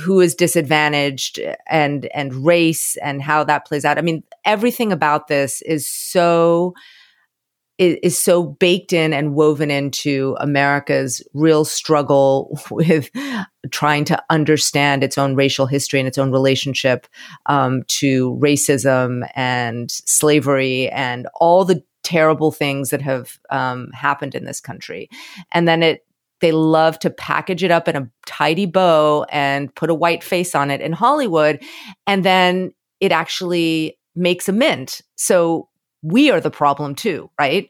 who is disadvantaged and and race and how that plays out. I mean, everything about this is so is, is so baked in and woven into America's real struggle with trying to understand its own racial history and its own relationship um, to racism and slavery and all the terrible things that have um, happened in this country. And then it they love to package it up in a tidy bow and put a white face on it in Hollywood. And then it actually makes a mint. So we are the problem too, right?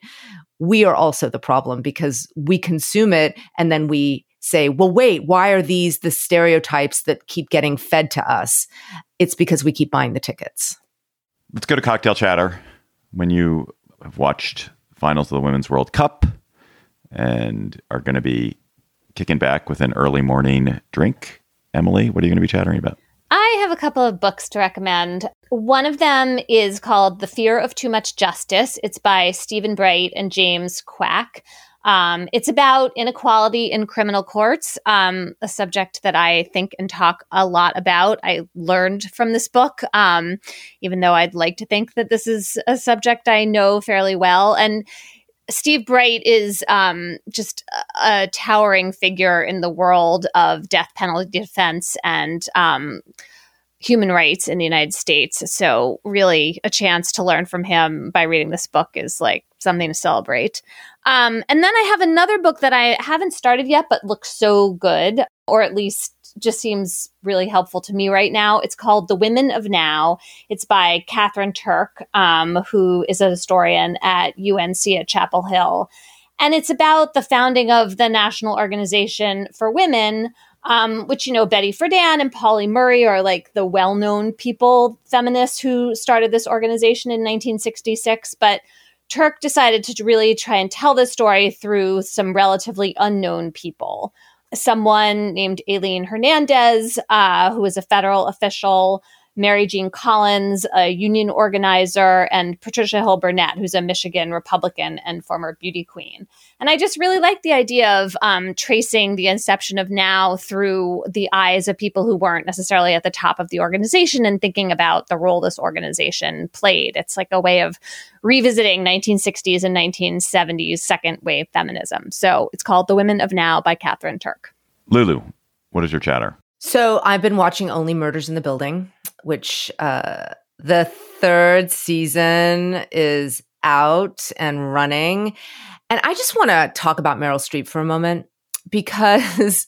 We are also the problem because we consume it and then we say, well, wait, why are these the stereotypes that keep getting fed to us? It's because we keep buying the tickets. Let's go to cocktail chatter. When you have watched finals of the Women's World Cup and are going to be kicking back with an early morning drink, Emily, what are you going to be chattering about? I have a couple of books to recommend. One of them is called The Fear of Too Much Justice. It's by Stephen Bright and James Kwak. Um, it's about inequality in criminal courts, um, a subject that I think and talk a lot about. I learned from this book, um, even though I'd like to think that this is a subject I know fairly well. And Steve Bright is um, just a, towering figure in the world of death penalty defense and um, human rights in the United States. So, really, a chance to learn from him by reading this book is like something to celebrate. Um, and then I have another book that I haven't started yet, but looks so good, or at least just seems really helpful to me right now. It's called The Women of Now. It's by Katherine Turk, um, who is a historian at UNC at Chapel Hill. And it's about the founding of the National Organization for Women, um, which, you know, Betty Friedan and Pauli Murray are like the well known people, feminists who started this organization in 1966. But Turk decided to really try and tell this story through some relatively unknown people someone named Aileen Hernandez, uh, who is a federal official Mary Jean Collins, a union organizer, and Patricia Hill Burnett, who's a Michigan Republican and former beauty queen. And I just really like the idea of um, tracing the inception of now through the eyes of people who weren't necessarily at the top of the organization and thinking about the role this organization played. It's like a way of revisiting 1960s and 1970s second wave feminism. So it's called The Women of Now by Katherine Turk. Lulu, what is your chatter? So I've been watching Only Murders in the Building, which uh, the third season is out and running. And I just want to talk about Meryl Streep for a moment because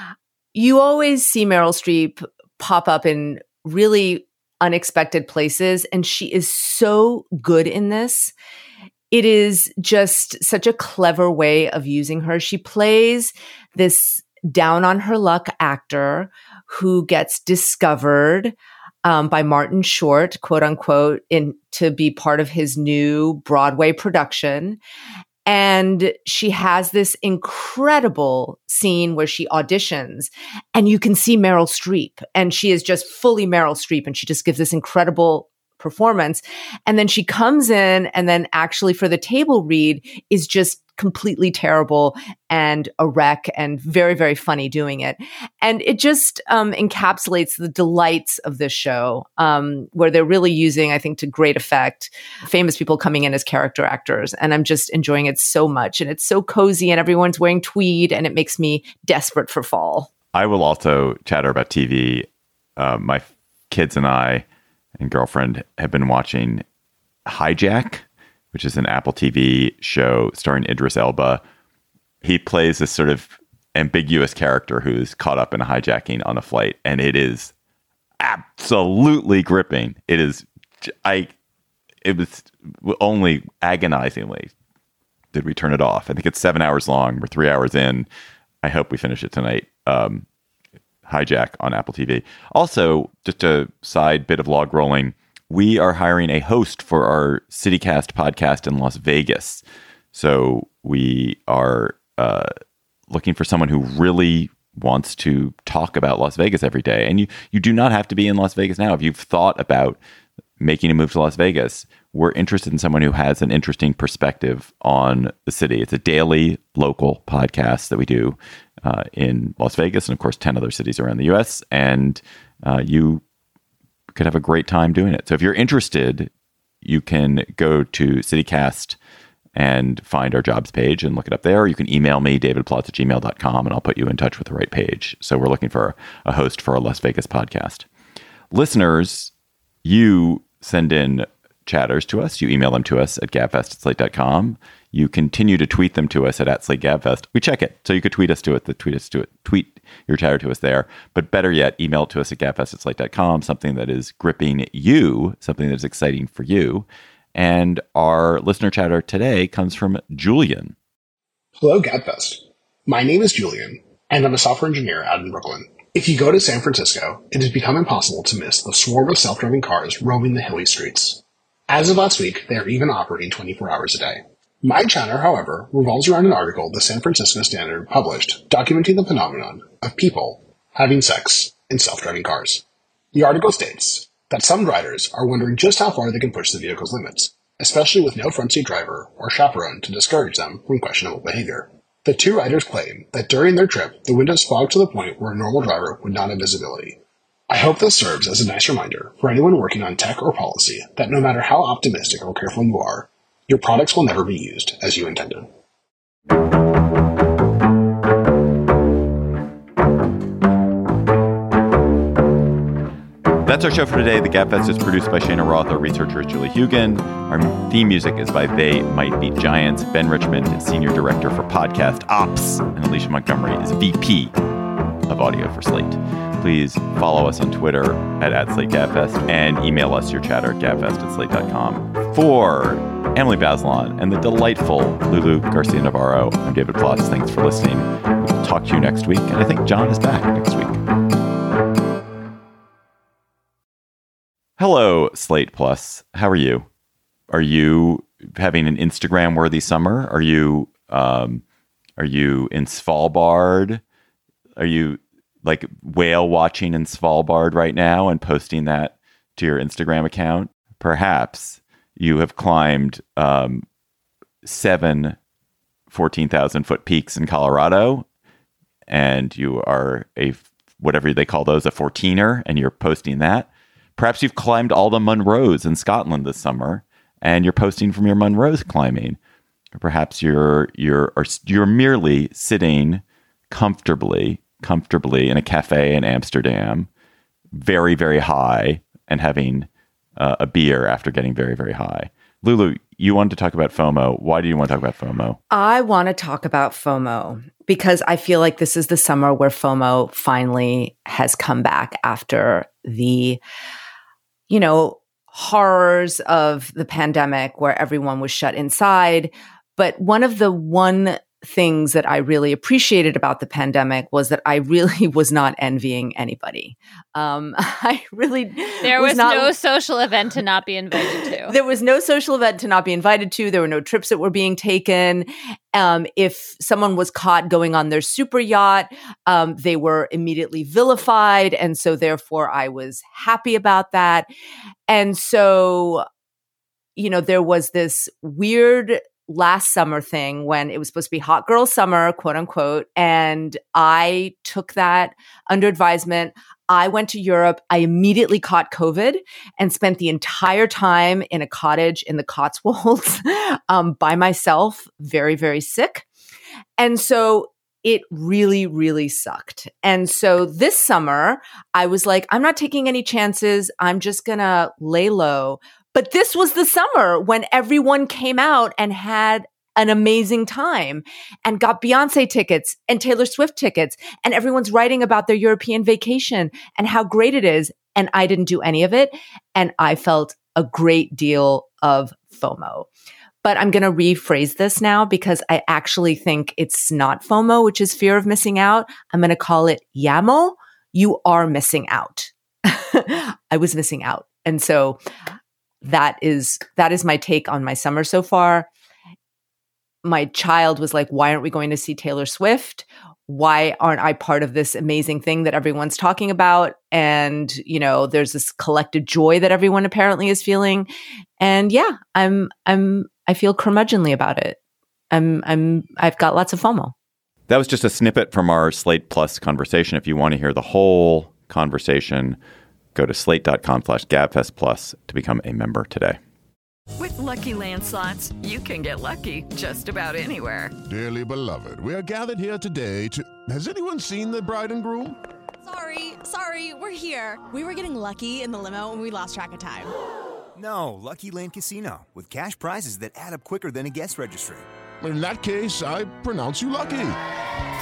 you always see Meryl Streep pop up in really unexpected places. And she is so good in this. It is just such a clever way of using her. She plays this down on her luck actor who gets discovered um, by Martin Short, quote unquote, in to be part of his new Broadway production. And she has this incredible scene where she auditions and you can see Meryl Streep and she is just fully Meryl Streep and she just gives this incredible performance. And then she comes in and then actually for the table read is just completely terrible and a wreck and very, very funny doing it. And it just um, encapsulates the delights of this show, um, where they're really using, I think, to great effect, famous people coming in as character actors. And I'm just enjoying it so much. And it's so cozy, and everyone's wearing tweed, and it makes me desperate for fall. I will also chatter about TV. Uh, my kids and I and girlfriend have been watching Hijack which is an Apple TV show starring Idris Elba. He plays this sort of ambiguous character who's caught up in a hijacking on a flight, and it is absolutely gripping. It is, I, it was only agonizingly did we turn it off. I think it's seven hours long. We're three hours in. I hope we finish it tonight. Um, hijack on Apple TV. Also, just a side bit of log rolling we are hiring a host for our CityCast podcast in Las Vegas. So we are uh, looking for someone who really wants to talk about Las Vegas every day. And you you do not have to be in Las Vegas now. If you've thought about making a move to Las Vegas, we're interested in someone who has an interesting perspective on the city. It's a daily local podcast that we do uh, in Las Vegas and, of course, 10 other cities around the US. And uh, you could have a great time doing it. So if you're interested, you can go to CityCast and find our jobs page and look it up there. You can email me, davidplotz at gmail.com, and I'll put you in touch with the right page. So we're looking for a host for a Las Vegas podcast. Listeners, you send in chatters to us. You email them to us at gabfest at slate.com. You continue to tweet them to us at, at SlateGabFest. We check it. So you could tweet us to it, the tweet us to it, tweet your chatter to us there. But better yet, email it to us at gabfest at slate.com, something that is gripping you, something that is exciting for you. And our listener chatter today comes from Julian. Hello, Gabfest. My name is Julian, and I'm a software engineer out in Brooklyn. If you go to San Francisco, it has become impossible to miss the swarm of self-driving cars roaming the hilly streets. As of last week, they are even operating 24 hours a day. My chatter, however, revolves around an article the San Francisco Standard published documenting the phenomenon of people having sex in self-driving cars. The article states that some riders are wondering just how far they can push the vehicle's limits, especially with no front seat driver or chaperone to discourage them from questionable behavior. The two riders claim that during their trip, the windows fogged to the point where a normal driver would not have visibility. I hope this serves as a nice reminder for anyone working on tech or policy that no matter how optimistic or careful you are, your products will never be used as you intended. That's our show for today. The Gabfest is produced by Shayna Roth. Our researcher is Julie Huygen. Our theme music is by They Might Be Giants. Ben Richmond, is Senior Director for Podcast Ops. And Alicia Montgomery is VP of Audio for Slate. Please follow us on Twitter at, at and email us your chatter at gabfest at slate.com. For Emily Bazelon, and the delightful Lulu Garcia Navarro. I'm David Plotz. Thanks for listening. We'll talk to you next week. And I think John is back next week. Hello, Slate Plus. How are you? Are you having an Instagram worthy summer? Are you um, are you in Svalbard Are you like whale watching in Svalbard right now and posting that to your Instagram account? Perhaps you have climbed um, seven 14,000 foot peaks in Colorado and you are a whatever they call those a 14er and you're posting that. Perhaps you've climbed all the Munros in Scotland this summer and you're posting from your Munros climbing. Or perhaps you're you're you're merely sitting comfortably comfortably in a cafe in Amsterdam, very very high and having uh, a beer after getting very very high. Lulu, you wanted to talk about FOMO. Why do you want to talk about FOMO? I want to talk about FOMO because I feel like this is the summer where FOMO finally has come back after the, you know, horrors of the pandemic where everyone was shut inside. But one of the one things that I really appreciated about the pandemic was that I really was not envying anybody. Um, I really there was, was not, no social event to not be invited to. there was no social event to not be invited to. There were no trips that were being taken. Um, if someone was caught going on their super yacht, um, they were immediately vilified, and so therefore I was happy about that. And so, you know, there was this weird last summer thing when it was supposed to be hot girl summer, quote unquote. And I took that under advisement. I went to Europe. I immediately caught COVID and spent the entire time in a cottage in the Cotswolds um, by myself, very, very sick. And so it really, really sucked. And so this summer, I was like, I'm not taking any chances. I'm just going to lay low. But this was the summer when everyone came out and had an amazing time and got Beyonce tickets and Taylor Swift tickets. And everyone's writing about their European vacation and how great it is. And I didn't do any of it. And I felt a great deal of FOMO. But I'm going to rephrase this now because I actually think it's not FOMO, which is fear of missing out. I'm going to call it YAMO. You are missing out. I was missing out. And so that is that is my take on my summer so far. My child was like, "Why aren't we going to see Taylor Swift? Why aren't I part of this amazing thing that everyone's talking about?" And you know, there's this collective joy that everyone apparently is feeling. And yeah, I'm I'm I feel curmudgeonly about it. I'm I'm I've got lots of FOMO. That was just a snippet from our Slate Plus conversation. If you want to hear the whole conversation, Go to slate.com slash gabfest plus to become a member today. With LuckyLand Slots, you can get lucky just about anywhere. Dearly beloved, we are gathered here today to. Has anyone seen the bride and groom? Sorry, sorry, we're here. We were getting lucky in the limo and we lost track of time. No, Lucky Land Casino, with cash prizes that add up quicker than a guest registry. In that case, I pronounce you lucky.